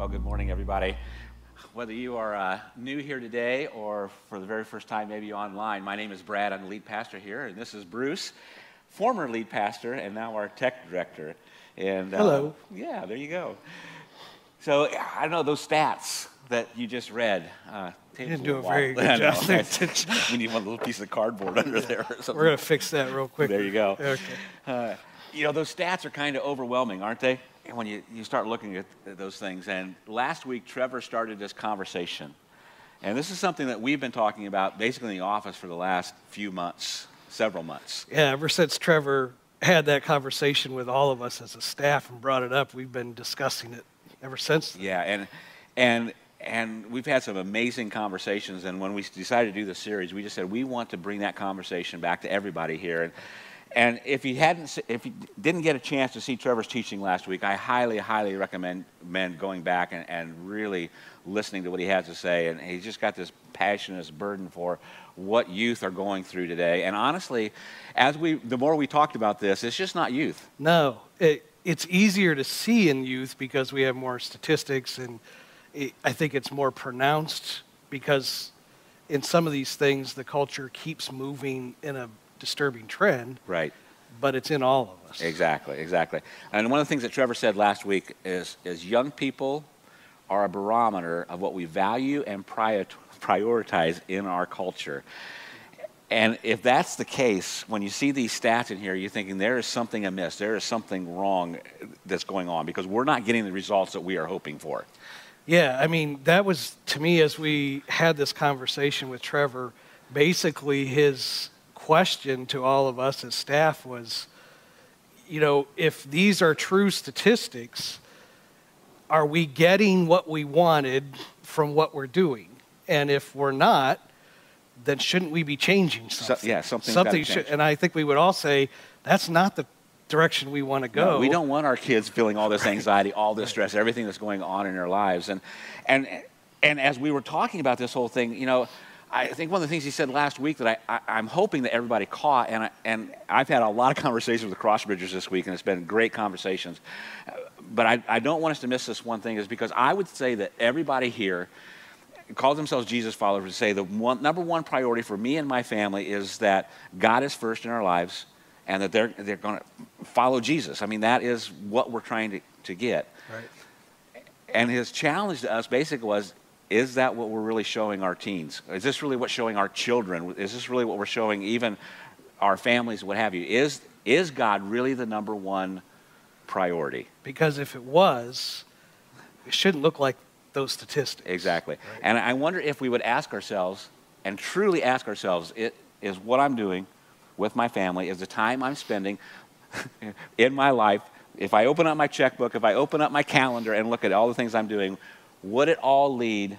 Well, good morning, everybody. Whether you are uh, new here today or for the very first time, maybe online, my name is Brad. I'm the lead pastor here, and this is Bruce, former lead pastor and now our tech director. And uh, Hello. Yeah, there you go. So I don't know those stats that you just read. Uh, You didn't do a little very good job know. there. we need one little piece of cardboard under there or something. We're going to fix that real quick. There you go. Okay. Uh, you know, those stats are kind of overwhelming, aren't they? When you, you start looking at those things. And last week, Trevor started this conversation. And this is something that we've been talking about basically in the office for the last few months, several months. Yeah, ever since Trevor had that conversation with all of us as a staff and brought it up, we've been discussing it ever since. then. Yeah, and, and, and we've had some amazing conversations. And when we decided to do the series, we just said we want to bring that conversation back to everybody here. And, and if you hadn't, if you didn't get a chance to see Trevor's teaching last week, I highly, highly recommend recommend going back and, and really listening to what he has to say. And he's just got this passion, this burden for what youth are going through today. And honestly, as we, the more we talked about this, it's just not youth. No, it, it's easier to see in youth because we have more statistics, and it, I think it's more pronounced because in some of these things, the culture keeps moving in a disturbing trend, Right. but it's in all of us. Exactly, exactly. And one of the things that Trevor said last week is, is young people are a barometer of what we value and prior- prioritize in our culture. And if that's the case, when you see these stats in here, you're thinking there is something amiss, there is something wrong that's going on because we're not getting the results that we are hoping for. Yeah, I mean, that was to me as we had this conversation with Trevor, basically his question to all of us as staff was, you know, if these are true statistics, are we getting what we wanted from what we're doing? And if we're not, then shouldn't we be changing So, something? yeah, something's something should, and I think we would all say that's not the direction we want to go. No, we don't want our kids feeling all this anxiety, all this stress, everything that's going on in their lives. And, and, and as we were talking about this whole thing, you know, I think one of the things he said last week that I, I, I'm hoping that everybody caught, and, I, and I've had a lot of conversations with the Crossbridgers this week, and it's been great conversations. But I, I don't want us to miss this one thing, is because I would say that everybody here calls themselves Jesus followers would say the one, number one priority for me and my family is that God is first in our lives and that they're, they're going to follow Jesus. I mean, that is what we're trying to, to get. Right. And his challenge to us basically was is that what we're really showing our teens? Is this really what's showing our children? Is this really what we're showing even our families, what have you? Is, is God really the number one priority? Because if it was, it shouldn't look like those statistics. Exactly. And I wonder if we would ask ourselves and truly ask ourselves it, is what I'm doing with my family, is the time I'm spending in my life, if I open up my checkbook, if I open up my calendar and look at all the things I'm doing, would it all lead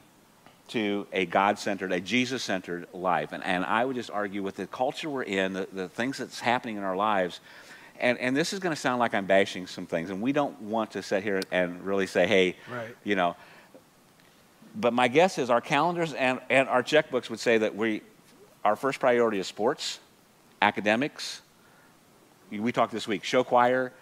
to a God centered, a Jesus centered life? And, and I would just argue with the culture we're in, the, the things that's happening in our lives, and, and this is going to sound like I'm bashing some things, and we don't want to sit here and really say, hey, Right. you know, but my guess is our calendars and, and our checkbooks would say that we, our first priority is sports, academics. We talked this week, show choir.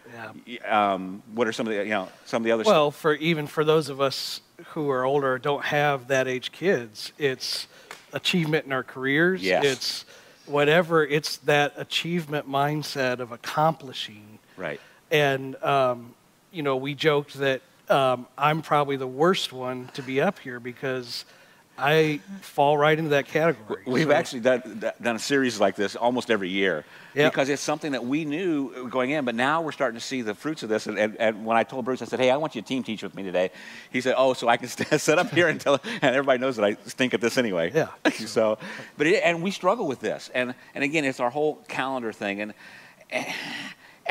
Yeah. Um, what are some of the, you know, some of the other Well, for even for those of us who are older don't have that age kids, it's achievement in our careers. Yes. It's whatever. It's that achievement mindset of accomplishing. Right. And um, you know, we joked that um, I'm probably the worst one to be up here because I fall right into that category. We've So- actually done, done a series like this almost every year Yep. because it's something that we knew going in, but now we're starting to see the fruits of this. And, and, and when I told Bruce, I said, "Hey, I want you to team teach with me today," he said, "Oh, so I can st- sit up here and tell," and everybody knows that I stink at this anyway. Yeah. so, but it, and we struggle with this, and and again, it's our whole calendar thing, and. And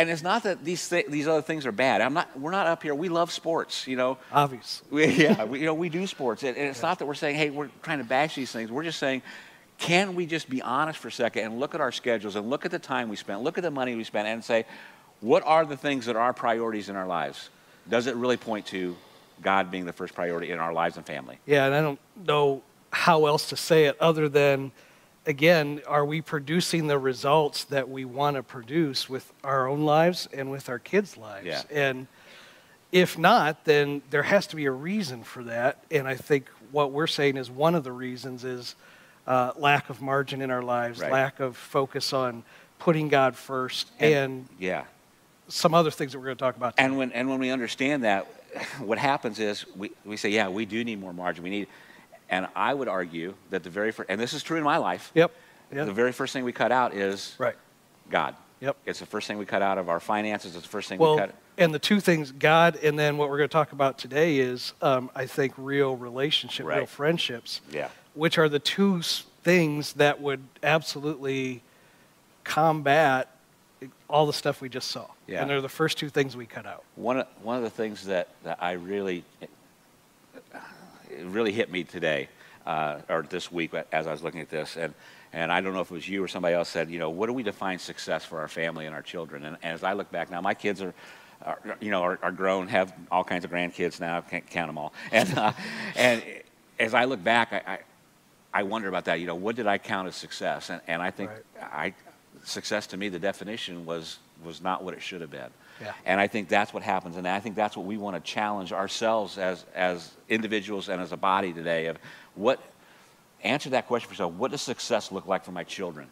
it's not that these th- these other things are bad. I'm not. We're not up here. We love sports. You know, obviously. we, yeah, we, you know, we do sports, and, and it's not that we're saying, hey, we're trying to bash these things. We're just saying, can we just be honest for a second and look at our schedules and look at the time we spent, look at the money we spent, and say, what are the things that are our priorities in our lives? Does it really point to God being the first priority in our lives and family? Yeah, and I don't know how else to say it other than, again, are we producing the results that we want to produce with our own lives and with our kids' lives? Yeah. And if not, then there has to be a reason for that. And I think what we're saying is one of the reasons is uh, lack of margin in our lives, Right. lack of focus on putting God first, and, yeah. some other things that we're going to talk about. today. And when, and when we understand that, what happens is we, we say, yeah, we do need more margin. We need, and I would argue that the very first, and this is true in my life, yep. the very first thing we cut out is Right. God. Yep. It's the first thing we cut out of our finances. It's the first thing Well, we cut. Out. And the two things, God, and then what we're going to talk about today is, um, I think, real relationship, real friendships, Yeah. which are the two things that would absolutely combat all the stuff we just saw. Yeah. And they're the first two things we cut out. One of, one of the things that, that I really, really hit me today, uh, or this week as I was looking at this, and, and I don't know if it was you or somebody else said, you know, what do we define success for our family and our children? And, and as I look back now, my kids are, are you know, are, are grown, have all kinds of grandkids now, can't count them all. And, uh, and as I look back, I, I, I wonder about that. You know, what did I count as success? And, and I think I, success to me, the definition was, was not what it should have been. Yeah. And I think that's what happens. And I think that's what we want to challenge ourselves as, as individuals and as a body today of what, answer that question for yourself. What does success look like for my children?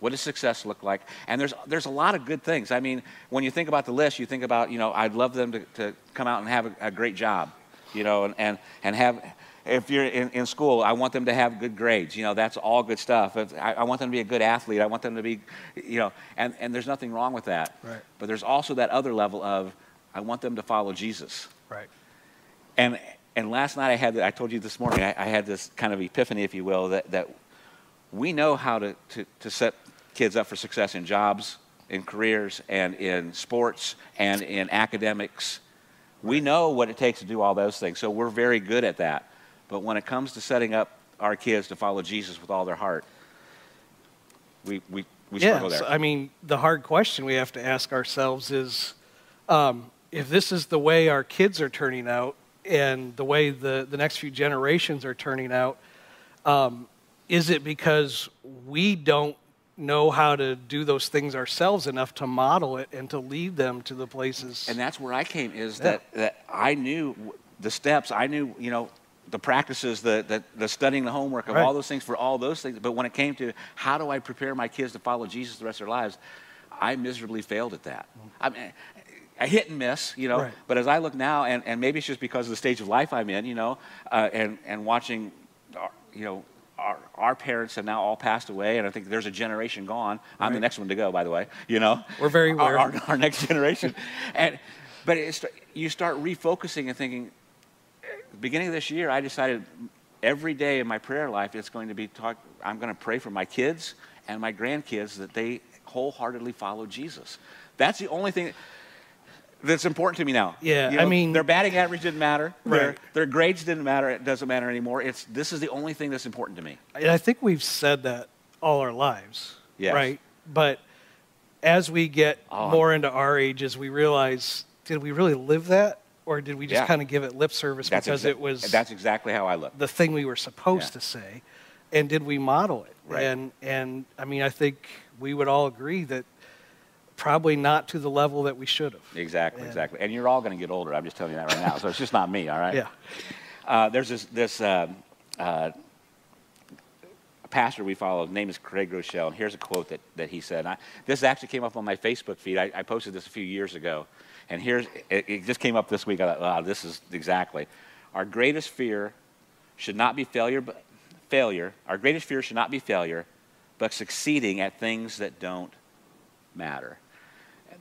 What does success look like? And there's, there's a lot of good things. I mean, when you think about the list, you think about, you know, I'd love them to, to come out and have a, a great job, you know, and, and, and have, if you're in, in school, I want them to have good grades. You know, that's all good stuff. If- I, I want them to be a good athlete. I want them to be, you know, and, and there's nothing wrong with that. Right. But there's also that other level of, I want them to follow Jesus. Right. And, and last night I had, I told you this morning, I, I had this kind of epiphany, if you will, that, that we know how to, to, to set kids up for success in jobs, in careers, and in sports, and in academics. We know what it takes to do all those things, so we're very good at that. But when it comes to setting up our kids to follow Jesus with all their heart, we, we, we struggle Yes, there. I mean, the hard question we have to ask ourselves is um, if this is the way our kids are turning out and the way the, the next few generations are turning out, um, is it because we don't know how to do those things ourselves enough to model it and to lead them to the places? And that's where I came is Yeah. that, that I knew the steps. I knew, you know, the practices, the, the, the studying, the homework of Right. all those things for all those things. But when it came to how do I prepare my kids to follow Jesus the rest of their lives, I miserably failed at that. I mean, I hit and miss, you know. Right. But as I look now, and, and maybe it's just because of the stage of life I'm in, you know, uh, and, and watching, our, you know, our, our parents have now all passed away, and I think there's a generation gone. I'm the next one to go, by the way, you know. We're very Our- aware. Our, our next generation. and, but it's, you start refocusing and thinking, beginning of this year, I decided every day in my prayer life, it's going to be talk. I'm going to pray for my kids and my grandkids that they wholeheartedly follow Jesus. That's the only thing that's important to me now. Yeah, You I mean- their batting average didn't matter. Their, their grades didn't matter. It doesn't matter anymore. It's this is the only thing that's important to me. And I think we've said that all our lives, Yes. right? But as we get Oh. more into our ages, we realize, did we really live that? Or did we just Yeah. kind of give it lip service That's because exa- it was that's exactly how I look. the thing we were supposed Yeah. to say? And did we model it? Right. And, and I mean, I think we would all agree that probably not to the level that we should have. Exactly, And- exactly. And you're all going to get older. I'm just telling you that right now. So it's just not me, all right? Yeah. Uh, there's this, this um, uh, pastor we follow. His name is Craig Groeschel. And here's a quote that, that he said. I, this actually came up on my Facebook feed. I, I posted this a few years ago. And here's, it, it just came up this week. I thought, wow, this is exactly. Our greatest fear should not be failure, but failure. Our greatest fear should not be failure, but succeeding at things that don't matter.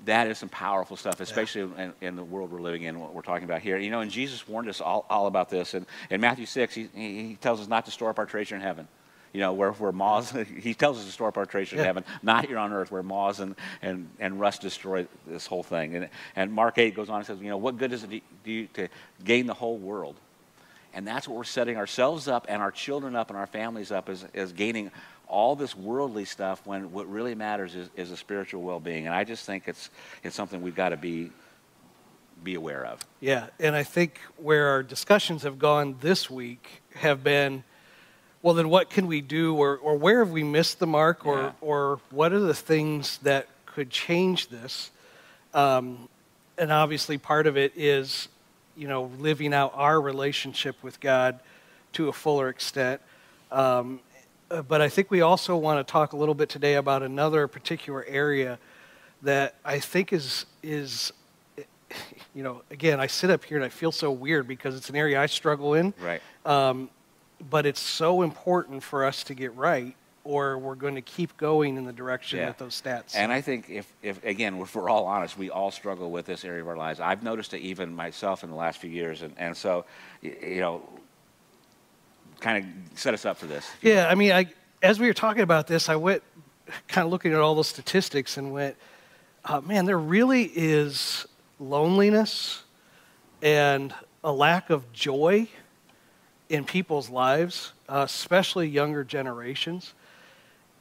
That is some powerful stuff, especially in, in the world we're living in, what we're talking about here. You know, and Jesus warned us all, all about this. And in Matthew 6, he, he he tells us not to store up our treasure in heaven. You know, where, where moths, he tells us to store up our treasure in heaven, not here on earth where moths and, and, and rust destroy this whole thing. And, and Mark 8 goes on and says, you know, what good does it do to gain the whole world? And that's what we're setting ourselves up and our children up and our families up is, is gaining all this worldly stuff when what really matters is, is a spiritual well-being. And I just think it's, it's something we've got to be, be aware of. Yeah, and I think where our discussions have gone this week have been, well, then what can we do, or, or where have we missed the mark, or, Yeah. or what are the things that could change this? Um, and obviously part of it is, you know, living out our relationship with God to a fuller extent. Um, uh, but I think we also want to talk a little bit today about another particular area that I think is is you know again I sit up here and I feel so weird because it's an area I struggle in. Right. Um, but it's so important for us to get right or we're going to keep going in the direction Yeah. that those stats. And I think if, if again, if we're all honest, we all struggle with this area of our lives. I've noticed it even myself in the last few years, and, and so, you know, kind of set us up for this. Yeah, I mean, I, as we were talking about this, I went kind of looking at all those statistics and went, uh, man, there really is loneliness and a lack of joy in people's lives, uh, especially younger generations.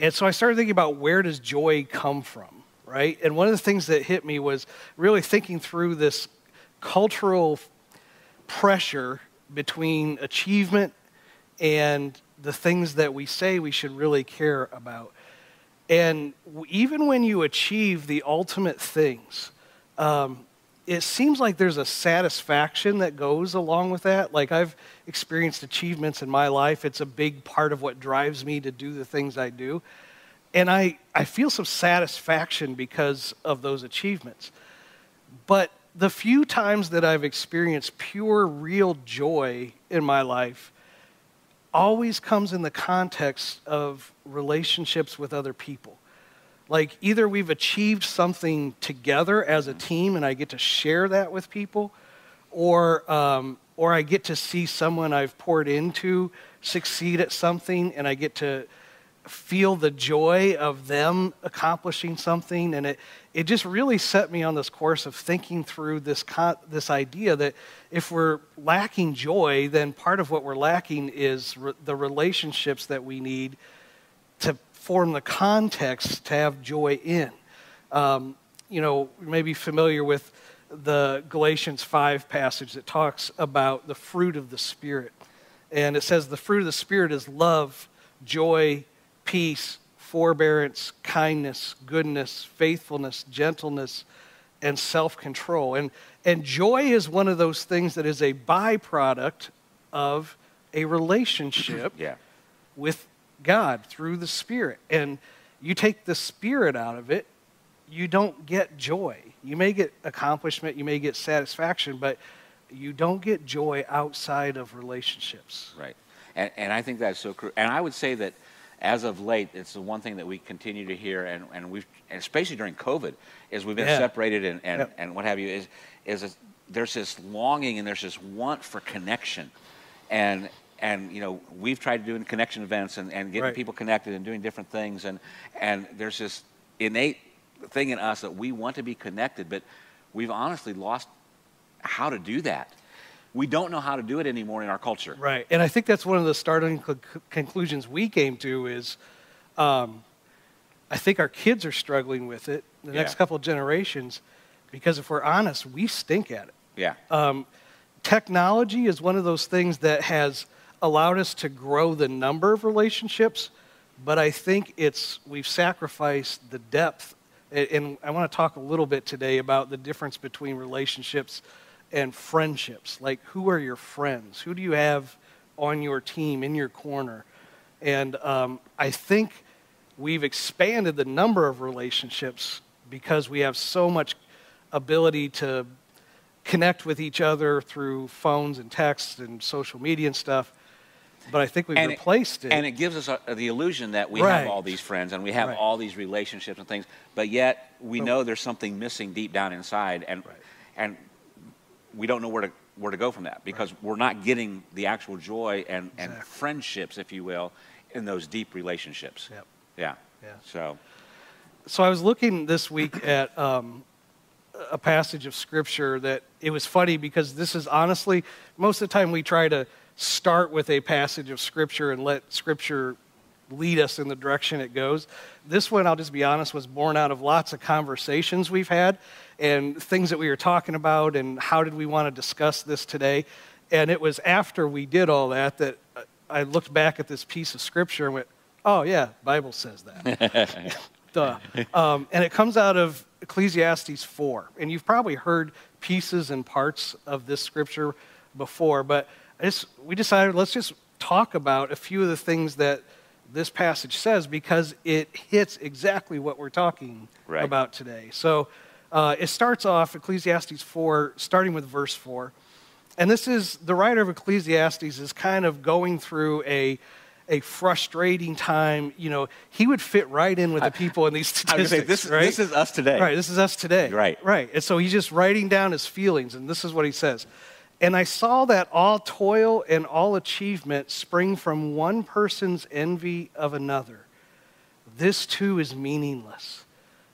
And so I started thinking about where does joy come from, right? And one of the things that hit me was really thinking through this cultural pressure between achievement and the things that we say we should really care about. And even when you achieve the ultimate things, um, it seems like there's a satisfaction that goes along with that. Like I've experienced achievements in my life, it's a big part of what drives me to do the things I do. And I, I feel some satisfaction because of those achievements. But the few times that I've experienced pure, real joy in my life always comes in the context of relationships with other people. Like either we've achieved something together as a team and I get to share that with people, or, um, or I get to see someone I've poured into succeed at something and I get to feel the joy of them accomplishing something. And it, it just really set me on this course of thinking through this, this idea that if we're lacking joy then part of what we're lacking is re- the relationships that we need to form the context to have joy in um, you know you may be familiar with the galatians 5 passage that talks about the fruit of the spirit and it says the fruit of the spirit is love joy peace, forbearance, kindness, goodness, faithfulness, gentleness, and self control. And, and joy is one of those things that is a byproduct of a relationship Yeah. with God through the Spirit. And you take the Spirit out of it, you don't get joy. You may get accomplishment, you may get satisfaction, but you don't get joy outside of relationships. Right. And, and I think that's so crucial. And I would say that as of late, it's the one thing that we continue to hear, and, and we've, especially during COVID, is we've been Yeah. separated and, and, Yep. and what have you, is, is a, there's this longing and there's this want for connection. And, and you know, we've tried doing connection events and, and getting Right. people connected and doing different things. And, and there's this innate thing in us that we want to be connected, but we've honestly lost how to do that. We don't know how to do it anymore in our culture. Right. And I think that's one of the startling co- conclusions we came to is um, I think our kids are struggling with it, the next couple of generations, because if we're honest, we stink at it. Yeah. Um, technology is one of those things that has allowed us to grow the number of relationships, but I think it's we've sacrificed the depth. And I want to talk a little bit today about the difference between relationships and friendships. Like, who are your friends? Who do you have on your team, in your corner? And um, I think we've expanded the number of relationships because we have so much ability to connect with each other through phones and texts and social media and stuff. But I think we've And replaced it. And it gives us a, the illusion that we Right. have all these friends and we have Right. all these relationships and things, but yet we But- know there's something missing deep down inside, and Right. and we don't know where to where to go from that because we're not getting the actual joy and, and friendships, if you will, in those deep relationships. Yep. Yeah. Yeah. So so I was looking this week at um, a passage of scripture that it was funny because this is honestly most of the time we try to start with a passage of scripture and let scripture lead us in the direction it goes. This one, I'll just be honest, was born out of lots of conversations we've had and things that we were talking about and how did we want to discuss this today. And it was after we did all that that I looked back at this piece of scripture and went, oh, yeah, Bible says that. duh. Um, and it comes out of Ecclesiastes 4. And you've probably heard pieces and parts of this scripture before, but just, we decided let's just talk about a few of the things that this passage says because it hits exactly what we're talking right. about today. So uh, it starts off, Ecclesiastes 4, starting with verse 4. And this is the writer of Ecclesiastes is kind of going through a a frustrating time. You know, he would fit right in with the people in these statistics. Say, this, right? this is us today. Right, this is us today. Right. Right. And so he's just writing down his feelings, and this is what he says. And I saw that all toil and all achievement spring from one person's envy of another. This too is meaningless,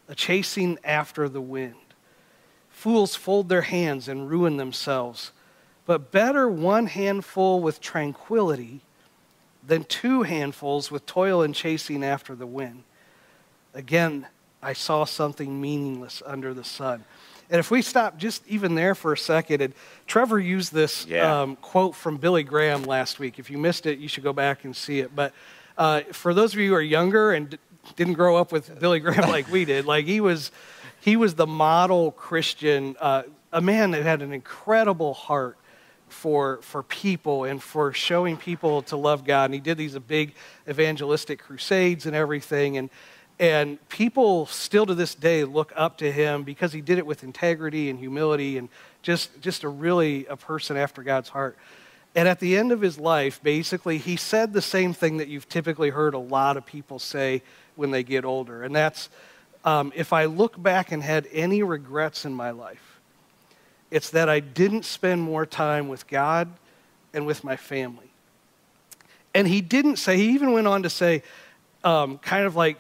a chasing after the wind. Fools fold their hands and ruin themselves. But better one handful with tranquility than two handfuls with toil and chasing after the wind. Again, I saw something meaningless under the sun. And if we stop just even there for a second, and Trevor used this yeah. um, quote from Billy Graham last week. If you missed it, you should go back and see it. But uh, for those of you who are younger and d- didn't grow up with Billy Graham like we did, like he was, he was the model Christian, uh, a man that had an incredible heart for, for people and for showing people to love God. And he did these big evangelistic crusades and everything. And, and people still to this day look up to him because he did it with integrity and humility and just, just a really a person after God's heart. And at the end of his life, basically, he said the same thing that you've typically heard a lot of people say when they get older. And that's um, if I look back and had any regrets in my life, it's that I didn't spend more time with God and with my family. And he didn't say, he even went on to say, um, kind of like,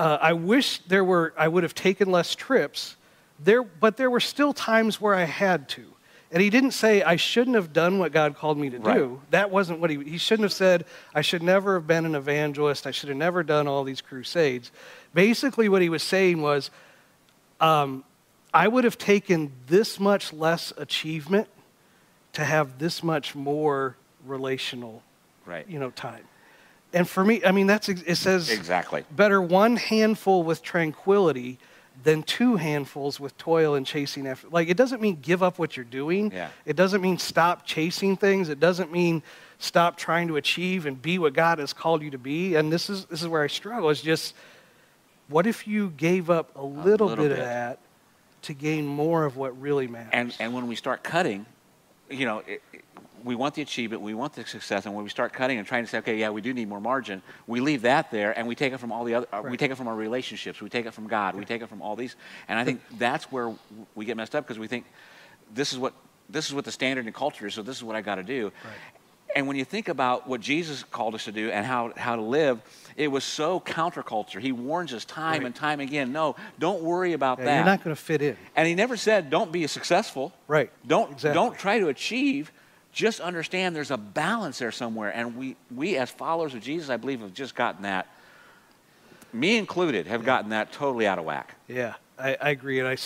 uh, I wish there were, I would have taken less trips, there, but there were still times where I had to. And he didn't say, I shouldn't have done what God called me to do. That wasn't what he, he shouldn't have said, I should never have been an evangelist. I should have never done all these crusades. Basically, what he was saying was, um, I would have taken this much less achievement to have this much more relational, right. you know, time. And for me, I mean, that's it says exactly better one handful with tranquility than two handfuls with toil and chasing after. Like, it doesn't mean give up what you're doing. Yeah. It doesn't mean stop chasing things. It doesn't mean stop trying to achieve and be what God has called you to be. And this is this is where I struggle. Is just what if you gave up a little, a little bit, bit of that to gain more of what really matters. And, and when we start cutting, you know, it, it, we want the achievement, we want the success, and when we start cutting and trying to say, okay, yeah, we do need more margin, we leave that there and we take it from all the other, uh, right. we take it from our relationships, we take it from God, we take it from all these, and I think that's where we get messed up because we think this is what this is what the standard and culture is, so this is what I got to do. Right. And when you think about what Jesus called us to do and how, how to live, it was so counterculture. He warns us time right. and time again no, don't worry about yeah, that. You're not going to fit in. And he never said, don't be successful. Right. Don't, exactly. don't try to achieve. Just understand there's a balance there somewhere. And we, we, as followers of Jesus, I believe, have just gotten that, me included, have gotten that totally out of whack. Yeah, I, I agree. And I,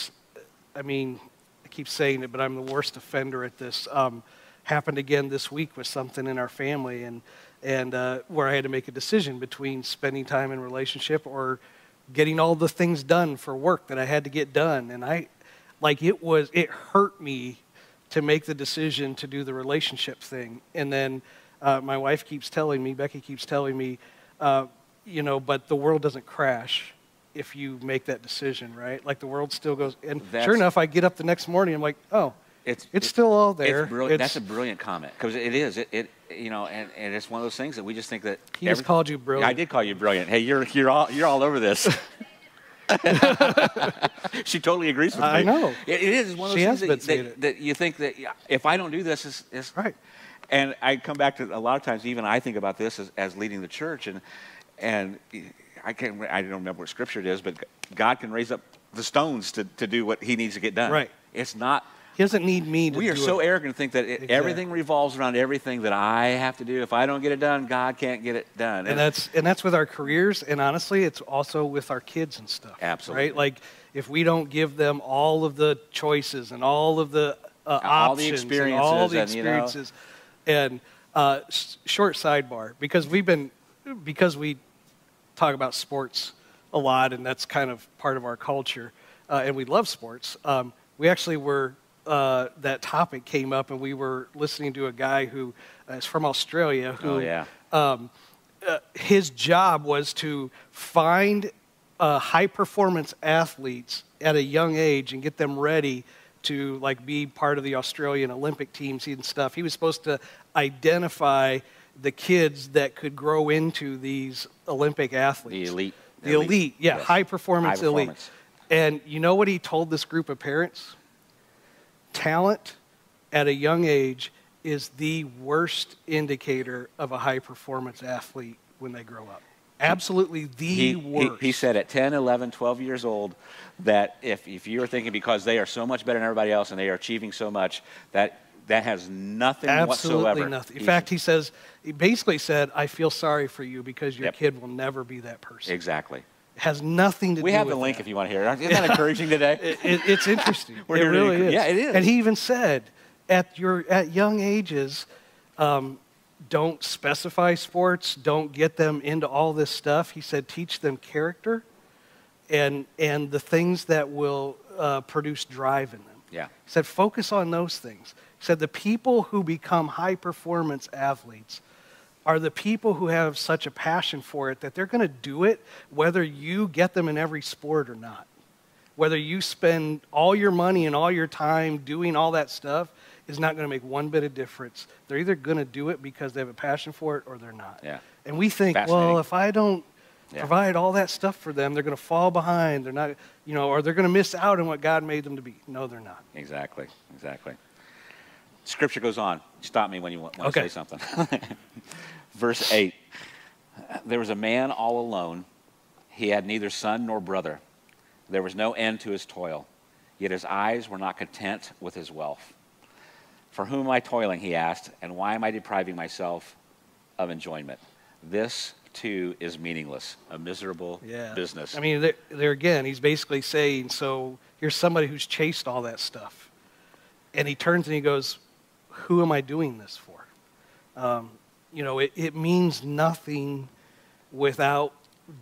I mean, I keep saying it, but I'm the worst offender at this. Um, happened again this week with something in our family and and uh, where I had to make a decision between spending time in relationship or getting all the things done for work that I had to get done and I like it was it hurt me to make the decision to do the relationship thing and then uh, my wife keeps telling me Becky keeps telling me uh, you know but the world doesn't crash if you make that decision right like the world still goes and That's, sure enough I get up the next morning I'm like oh it's, it's, still all there. It's brilliant. That's a brilliant comment because it is. It, it, you know, and, and it's one of those things that we just think that. He every, just called you brilliant. I did call you brilliant. Hey, you're you're all you're all over this. she totally agrees with me. I know. It, it is one of those she things that, that, that, you think that if I don't do this, it's, it's right. And I come back to a lot of times. Even I think about this as, as leading the church, and and I can't. I don't remember what scripture it is, but God can raise up the stones to, to do what He needs to get done. Right. It's not he doesn't need me to We are so it. arrogant to think that it, exactly. everything revolves around everything that I have to do. If I don't get it done, God can't get it done. And, and that's and that's with our careers, and honestly, it's also with our kids and stuff. Absolutely. Right? Like if we don't give them all of the choices and all of the uh, all options the experiences, and all the and, experiences, you know, and uh, short sidebar because we've been because we talk about sports a lot, and that's kind of part of our culture. Uh, and we love sports. Um, we actually were, uh, that topic came up, and we were listening to a guy who uh, from Australia who Oh, yeah. um, uh, his job was to find uh, high performance athletes at a young age and get them ready to like be part of the Australian Olympic teams and stuff. He was supposed to identify the kids that could grow into these Olympic athletes. The elite. The elite, yeah, Yes. high performance High elite. performance. And you know what he told this group of parents? Talent at a young age is the worst indicator of a high performance athlete when they grow up. Absolutely the he, he, worst. he said at 10, 11, 12 years old that if, if you're thinking because they are so much better than everybody else and they are achieving so much, that that has nothing whatsoever. Absolutely whatsoever. nothing. In He's- fact, he says, he basically said, I feel sorry for you because your Yep. kid will never be that person. exactly. Has nothing to We do We have the link that. if you want to hear it. Isn't that encouraging today? It, it, it's interesting. It really is. yeah, it is. And he even said, at your at young ages, um, don't specify sports, don't get them into all this stuff. He said, teach them character, and and the things that will uh, produce drive in them. yeah. He said, focus on those things. He said, the people who become high performance athletes are the people who have such a passion for it that they're going to do it whether you get them in every sport or not. Whether you spend all your money and all your time doing all that stuff is not going to make one bit of difference. They're either going to do it because they have a passion for it or they're not. Yeah. And we think, well, if I don't Yeah. provide all that stuff for them, they're going to fall behind. They're not, you know, or they're going to miss out on what God made them to be. No, they're not. Exactly, exactly. Scripture goes on. Stop me when you want, want Okay. to say something. Verse 8 There was a man all alone. He had neither son nor brother. There was no end to his toil, yet his eyes were not content with his wealth. For whom am I toiling, he asked, and why am I depriving myself of enjoyment? This, too, is meaningless, a miserable Yeah. business. I mean, there, there again, he's basically saying, so here's somebody who's chased all that stuff. And he turns and he goes, who am I doing this for? Um, you know, it, it means nothing without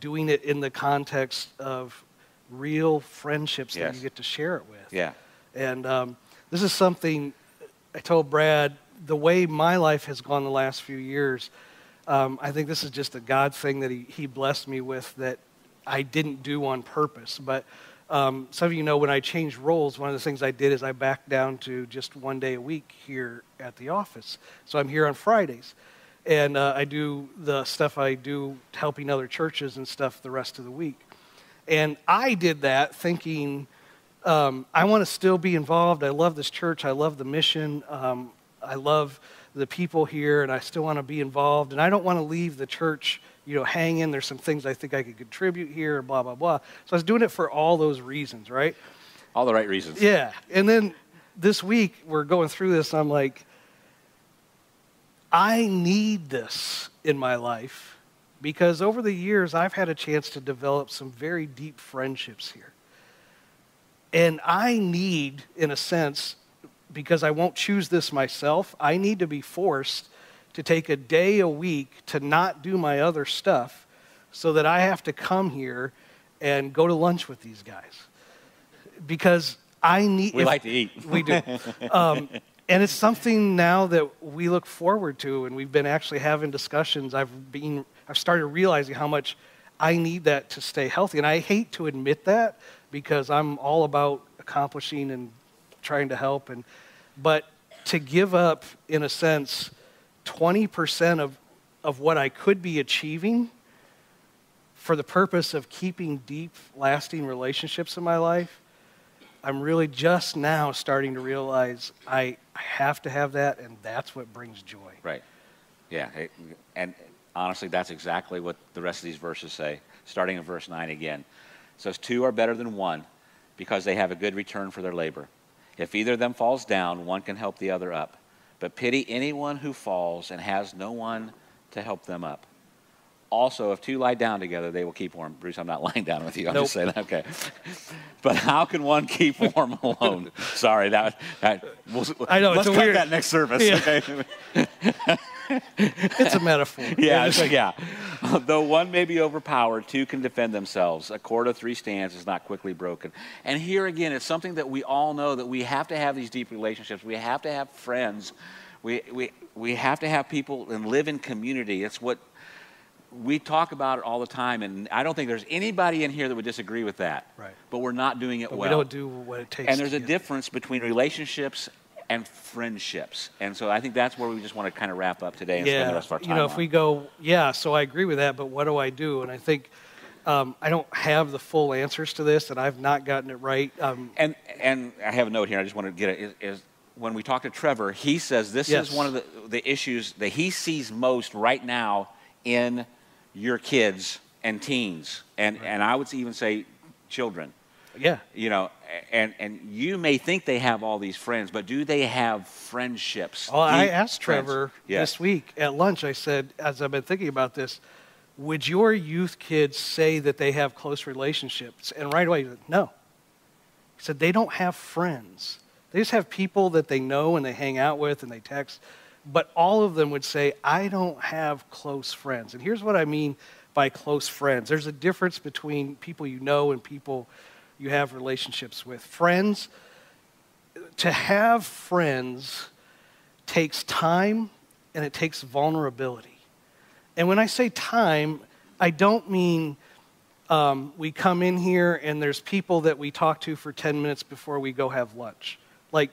doing it in the context of real friendships that you get to share it with. yeah, And um, this is something I told Brad the way my life has gone the last few years. Um, I think this is just a God thing that he, he blessed me with that I didn't do on purpose. But um, some of you know when I changed roles, one of the things I did is I backed down to just one day a week here at the office. So I'm here on Fridays. And uh, I do the stuff I do helping other churches and stuff the rest of the week. And I did that thinking, um, I want to still be involved. I love this church. I love the mission. Um, I love the people here, and I still want to be involved. And I don't want to leave the church, you know, hanging. There's some things I think I could contribute here, blah blah blah. So I was doing it for all those reasons, right? all the right reasons. Yeah. And then this week we're going through this. And I'm like, I need this in my life because over the years I've had a chance to develop some very deep friendships here. And I need, in a sense, because I won't choose this myself, I need to be forced to take a day a week to not do my other stuff so that I have to come here and go to lunch with these guys. Because I need. We if- like to eat. we do. Um, and it's something now that we look forward to, and we've been actually having discussions. I've been, I've started realizing how much I need that to stay healthy, and I hate to admit that because I'm all about accomplishing and trying to help, and but to give up, in a sense, 20% of of what I could be achieving for the purpose of keeping deep, lasting relationships in my life I'm really just now starting to realize I, have to have that, and that's what brings joy. Right. Yeah. and honestly, that's exactly what the rest of these verses say, starting in verse 9 again. It says, Two are better than one because they have a good return for their labor. If either of them falls down, one can help the other up. But pity anyone who falls and has no one to help them up. Also, if two lie down together, they will keep warm. Bruce, I'm not lying down with you. I'm just saying that. Okay. But how can one keep warm alone? Sorry, that, that we'll, I know, it's Let's a cut weird- that next service. Yeah. Okay. it's a metaphor. Yeah, It's it's- like- yeah. Though one may be overpowered, two can defend themselves. A cord of three stands is not quickly broken. And here again, it's something that we all know that we have to have these deep relationships. We have to have friends. We, we, we have to have people and live in community. It's what we talk about it all the time, and I don't think there's anybody in here that would disagree with that. Right. But we're not doing it But well. we don't do what it takes. and there's a difference between relationships and friendships. And so I think that's where we just want to kind of wrap up today and spend the rest of our time. you know, if on. we go, yeah, so I agree with that, but what do I do? And I think um, I don't have the full answers to this, and I've not gotten it right. Um, And and I have a note here. I just want to get it. Is, is when we talk to Trevor, he says this Yes. is one of the, the issues that he sees most right now in your kids and teens, and and I would even say children. yeah, You know, and and you may think they have all these friends, but do they have friendships? Well, I asked friends? Trevor Yes. this week at lunch, I said, as I've been thinking about this, would your youth kids say that they have close relationships? And right away, he said, no. He said, they don't have friends. They just have people that they know and they hang out with and they text. But all of them would say, I don't have close friends. And here's what I mean by close friends there's a difference between people you know and people you have relationships with. Friends, to have friends takes time and it takes vulnerability. And when I say time, I don't mean um, we come in here and there's people that we talk to for 10 minutes before we go have lunch. Like,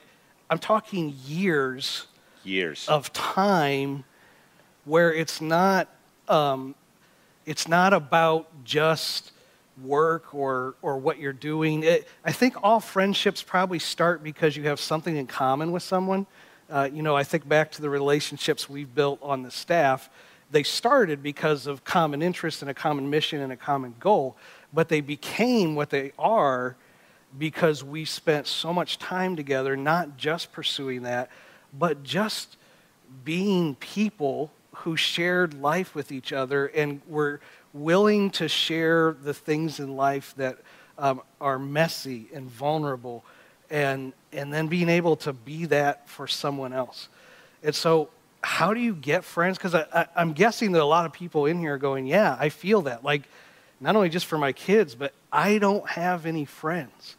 I'm talking years Years. of time where it's not um, it's not about just work or or what you're doing. It, I think all friendships probably start because you have something in common with someone. Uh, you know, I think back to the relationships we've built on the staff. They started because of common interest and a common mission and a common goal, but they became what they are because we spent so much time together, not just pursuing that, but just being people who shared life with each other and were willing to share the things in life that um, are messy and vulnerable and, and then being able to be that for someone else. And so, how do you get friends? Because I, I, I'm guessing that a lot of people in here are going, Yeah, I feel that. Like, not only just for my kids, but I don't have any friends.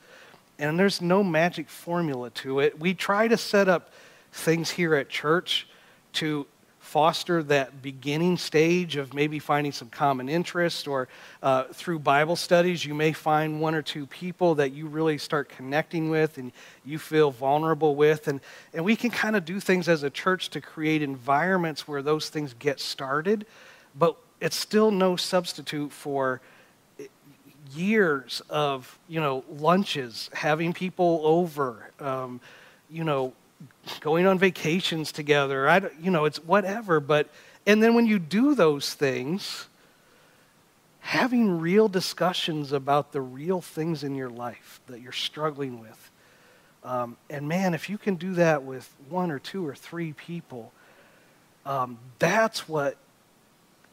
And there's no magic formula to it. We try to set up things here at church to foster that beginning stage of maybe finding some common interest or uh, through bible studies you may find one or two people that you really start connecting with and you feel vulnerable with. And, and we can kind of do things as a church to create environments where those things get started but it's still no substitute for years of you know lunches having people over um, you know going on vacations together I, you know it's whatever but and then when you do those things having real discussions about the real things in your life that you're struggling with um, and man if you can do that with one or two or three people um, that's what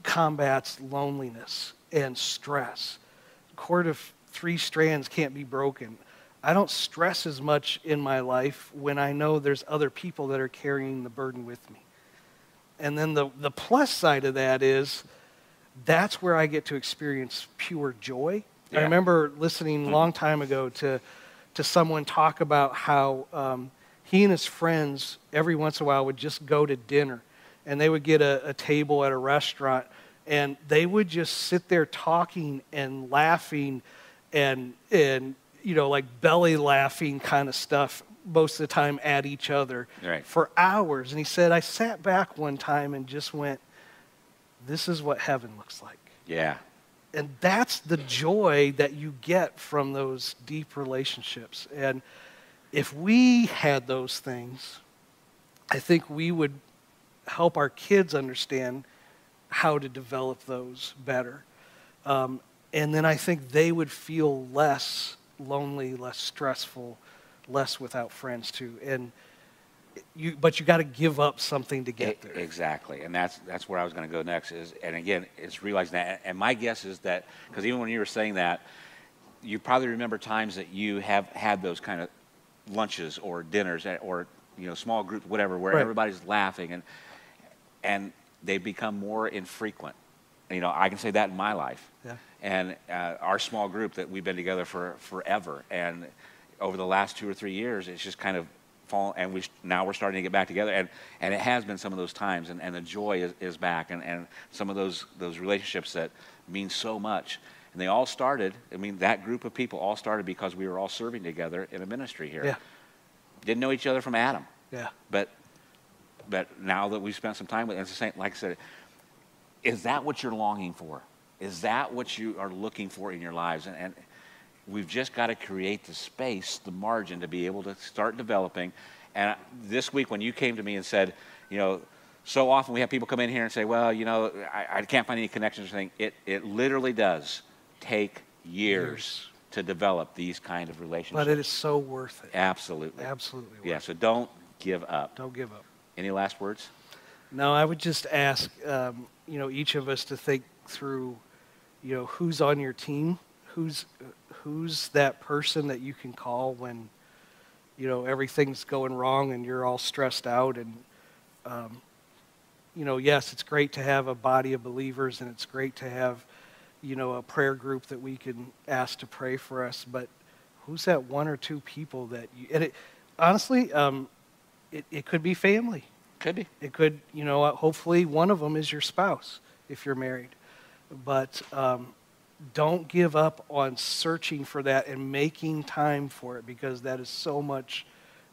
combats loneliness and stress cord of three strands can't be broken. I don't stress as much in my life when I know there's other people that are carrying the burden with me. And then the, the plus side of that is that's where I get to experience pure joy. I remember listening a long time ago to, to someone talk about how um, he and his friends every once in a while would just go to dinner and they would get a, a table at a restaurant and they would just sit there talking and laughing and and you know like belly laughing kind of stuff most of the time at each other Right. for hours and he said i sat back one time and just went this is what heaven looks like yeah. and that's the joy that you get from those deep relationships and if we had those things i think we would help our kids understand how to develop those better um, and then i think they would feel less lonely less stressful less without friends too and you but you got to give up something to get there Exactly, and that's that's where I was going to go next. Is and again, it's realizing that. And my guess is that because even when you were saying that, you probably remember times that you have had those kind of lunches or dinners or you know small groups, whatever, where Right. everybody's laughing and and they become more infrequent. You know, I can say that in my life. Yeah. And uh, our small group that we've been together for forever, and over the last two or three years, it's just kind of fallen, and we now we're starting to get back together, and, and it has been some of those times, and, and the joy is, is back, and, and some of those those relationships that mean so much. And they all started. I mean, that group of people all started because we were all serving together in a ministry here. Yeah. Didn't know each other from Adam, Yeah. but but now that we've spent some time with, it's the same. Like I said, is that what you're longing for? Is that what you are looking for in your lives? And, and we've just got to create the space, the margin to be able to start developing. And this week, when you came to me and said, you know, so often we have people come in here and say, well, you know, I, I can't find any connections or anything. It, it literally does take years, Years. to develop these kind of relationships. But it is so worth it. Absolutely. Absolutely worth Yeah, so don't give up. Don't give up. Any last words? No, I would just ask, um, you know, each of us to think through, you know, who's on your team, who's who's that person that you can call when, you know, everything's going wrong and you're all stressed out and, um, you know, yes, it's great to have a body of believers and it's great to have, you know, a prayer group that we can ask to pray for us, but who's that one or two people that you, and it, honestly, um, it, it could be family. Could be. It could, you know, hopefully one of them is your spouse if you're married. But um, don't give up on searching for that and making time for it because that is so much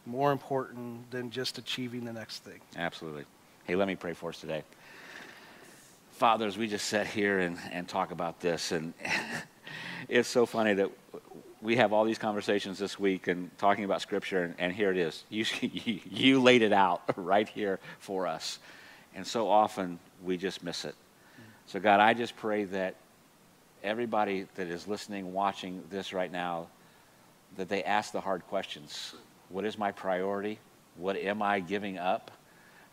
more important than just achieving the next thing. Absolutely. Hey, let me pray for us today. Fathers, we just sat here and, and talk about this, and it's so funny that we have all these conversations this week and talking about Scripture, and, and here it is. You, you, laid it out right here for us. And so often we just miss it. So, God, I just pray that everybody that is listening, watching this right now, that they ask the hard questions. What is my priority? What am I giving up?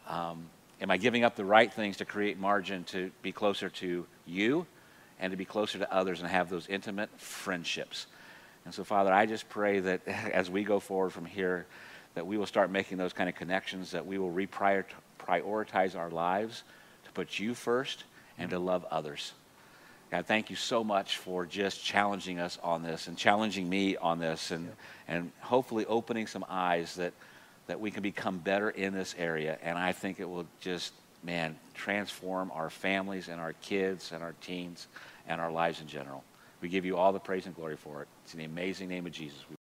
Um, am I giving up the right things to create margin to be closer to you and to be closer to others and have those intimate friendships? And so, Father, I just pray that as we go forward from here, that we will start making those kind of connections, that we will reprioritize our lives to put you first and to love others. God, thank you so much for just challenging us on this and challenging me on this and, and hopefully opening some eyes that, that we can become better in this area. And I think it will just, man, transform our families and our kids and our teens and our lives in general. We give you all the praise and glory for it. It's in the amazing name of Jesus.